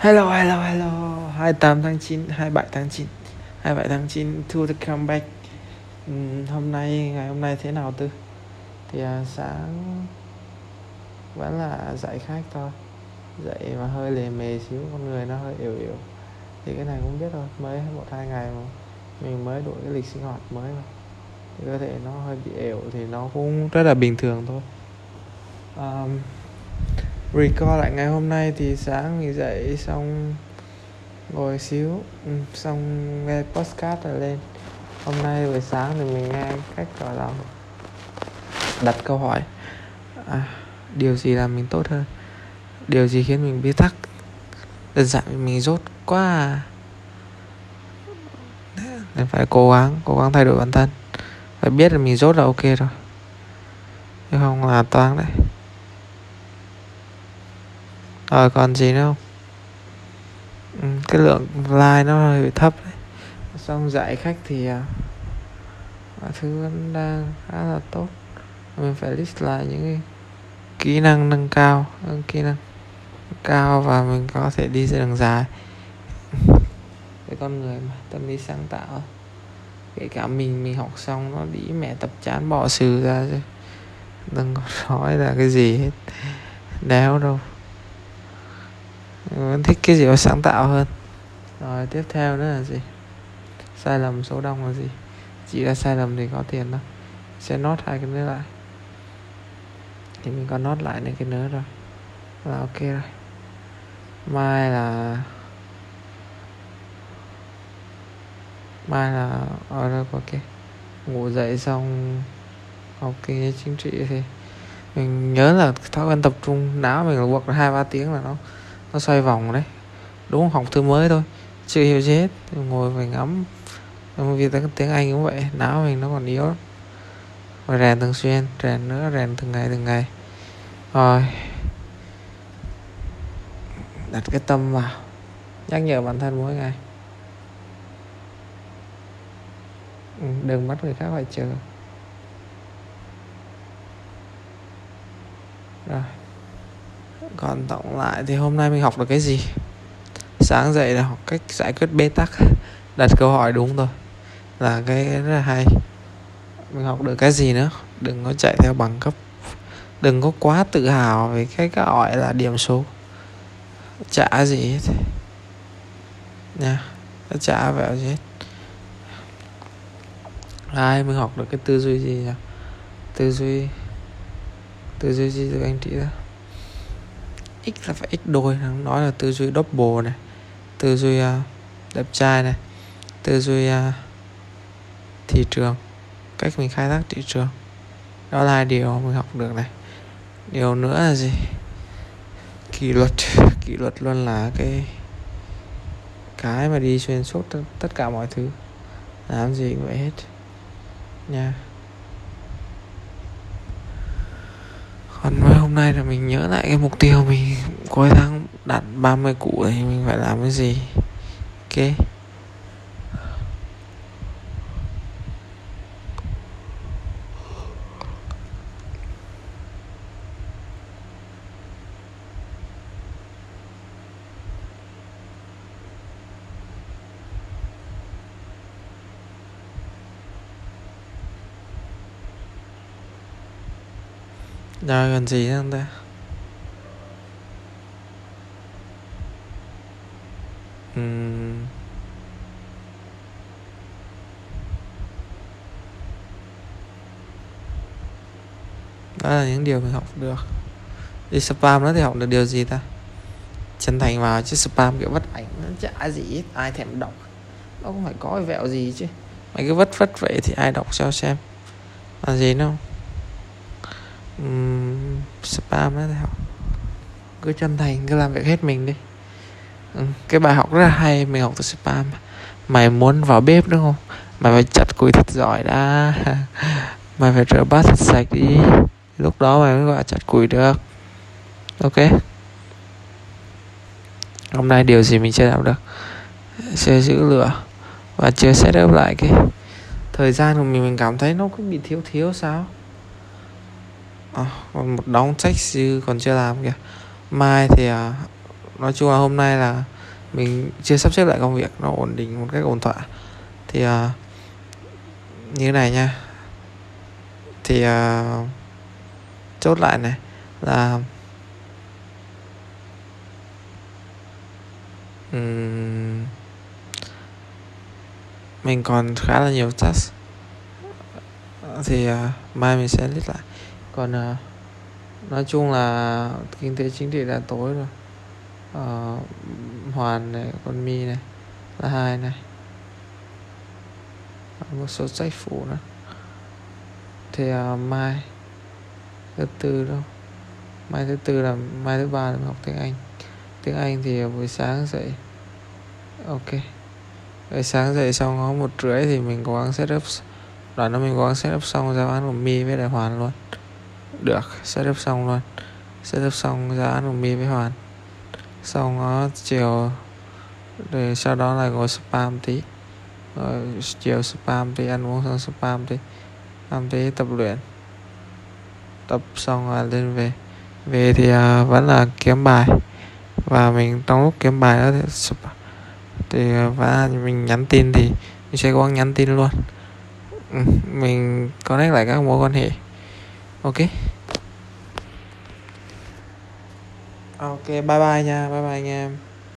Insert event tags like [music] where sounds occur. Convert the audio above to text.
Hello, hello, hello. 28 tháng 9, 27 tháng 9 27 tháng 9 to the comeback. Uhm, Hôm nay, ngày hôm nay thế nào Tư? Thì à, sáng vẫn là dạy khách thôi. Dạy mà hơi lề mề xíu, con người nó hơi yếu yếu. Thì cái này cũng biết thôi, mới một hai ngày mà Mình mới đổi cái lịch sinh hoạt mới mà Thì cơ thể nó hơi bị yếu thì nó cũng rất là bình thường thôi. Um, record lại ngày hôm nay thì sáng thì dậy xong ngồi xíu ừ, xong nghe podcast rồi lên. Hôm nay buổi sáng thì mình nghe cách gọi là đặt câu hỏi. À, điều gì làm mình tốt hơn? Điều gì khiến mình bế tắc? Đơn giản mình rốt quá à. nên phải cố gắng cố gắng thay đổi bản thân. Phải biết là mình rốt là ok rồi. Chứ không là toang đấy rồi còn gì nữa không? Ừ, cái lượng like nó hơi thấp đấy. Xong dạy khách thì à, mọi thứ vẫn đang khá là tốt. Mình phải list lại những cái kỹ năng nâng cao những kỹ năng cao và mình có thể đi đường dài. [laughs] Với con người mà tâm lý sáng tạo kể cả mình mình học xong nó đĩ mẹ tập chán bỏ sự ra chứ. Đừng có [laughs] nói là cái gì hết. Đéo đâu. Ờ, mình thích cái gì đó sáng tạo hơn. Rồi, tiếp theo nữa là gì? Sai lầm số đông là gì? Chỉ là sai lầm thì có tiền đâu sẽ nốt hai cái nữa lại. Thì mình có nốt lại những cái nữa rồi. Là ok rồi. Mai là mai là ở đâu ok ngủ dậy xong, học kinh chính trị thì mình nhớ là thói quen tập trung. Não mình buộc hai ba tiếng là nó nó xoay vòng đấy. Đúng học thứ mới thôi. Chưa hiểu gì hết. Ngồi phải ngắm. Vì tiếng anh cũng vậy. Não mình nó còn yếu lắm. Rèn thường xuyên, rèn nữa, rèn từng ngày từng ngày. Rồi. Đặt cái tâm vào. Nhắc nhở bản thân mỗi ngày. Ừ, đừng bắt người khác phải chờ. Rồi còn tổng lại thì hôm nay mình học được cái gì? Sáng dậy là học cách giải quyết bế tắc. Đặt câu hỏi đúng rồi. Là cái rất là hay. Mình học được cái gì nữa? Đừng có chạy theo bằng cấp. Đừng có quá tự hào về cái gọi là điểm số. Chả gì hết. Nha nó chả vẹo gì hết. Ai mình học được cái tư duy gì nhỉ? Tư duy tư duy gì từ anh chị đó? X là phải x đôi nói là tư duy double này tư duy uh, đẹp trai này tư duy uh, thị trường cách mình khai thác thị trường. Đó là điều mình học được này. Điều nữa là gì? Kỷ luật. [laughs] Kỷ luật luôn là cái cái mà đi xuyên suốt tất cả mọi thứ. Làm gì cũng vậy hết nha. Yeah. còn hôm nay là mình nhớ lại cái mục tiêu mình, cuối tháng đạt 30 cụ thì mình phải làm cái gì? Ok. Rồi cần gì nữa không ta? Uhm. Đó là những điều mình học được. Đi spam đó thì học được điều gì ta? Chân thành vào chứ spam kiểu vất ảnh nó chả gì hết, Ai thèm đọc. Nó không phải có cái vẹo gì chứ. Mày cứ vất vất vậy thì ai đọc cho xem. Là gì đâu um, spam đó học cứ chân thành cứ làm việc hết mình đi. Ừ, cái bài học rất là hay mình học từ spam. Mày muốn vào bếp đúng không? Mày phải chặt củi thật giỏi đã. [laughs] Mày phải rửa bát thật sạch đi. Lúc đó mày mới gọi chặt củi được. Ok. Hôm nay điều gì mình chưa làm được? Chưa giữ lửa và chưa set up lại cái thời gian của mình mình cảm thấy nó cứ bị thiếu thiếu sao? À, còn một đống sách dư còn chưa làm kìa. Mai thì à, nói chung là hôm nay là mình chưa sắp xếp lại công việc nó ổn định một cách ổn thỏa. Thì à, như này nha. Thì à, chốt lại này là um, mình còn khá là nhiều task. Thì uh, mai mình sẽ list lại còn à, nói chung là kinh tế chính trị đã tối rồi. À, hoàn này con mi này là hai này. Ờ, một số sách phụ nữa. Thì à, mai thứ tư đâu? Mai thứ tư là mai thứ ba là học tiếng anh. Tiếng anh thì buổi sáng dậy ok. Buổi sáng dậy xong có một rưỡi thì mình cố gắng setup đoạn đó mình cố gắng setup xong giao án của mi với đại hoàn luôn được setup xong luôn. Setup xong giá án của mi với hoàn. Xong nó chiều rồi sau đó là ngồi spam tí. Rồi chiều spam tí ăn uống xong spam tí. Làm tí tập luyện. Tập xong là lên về. Về thì uh, vẫn là kiếm bài. Và mình trong lúc kiếm bài đó thì, thì à, và mình nhắn tin thì mình sẽ có nhắn tin luôn. Ừ, mình connect lại các mối quan hệ ok. Ok bye bye nha bye bye anh em.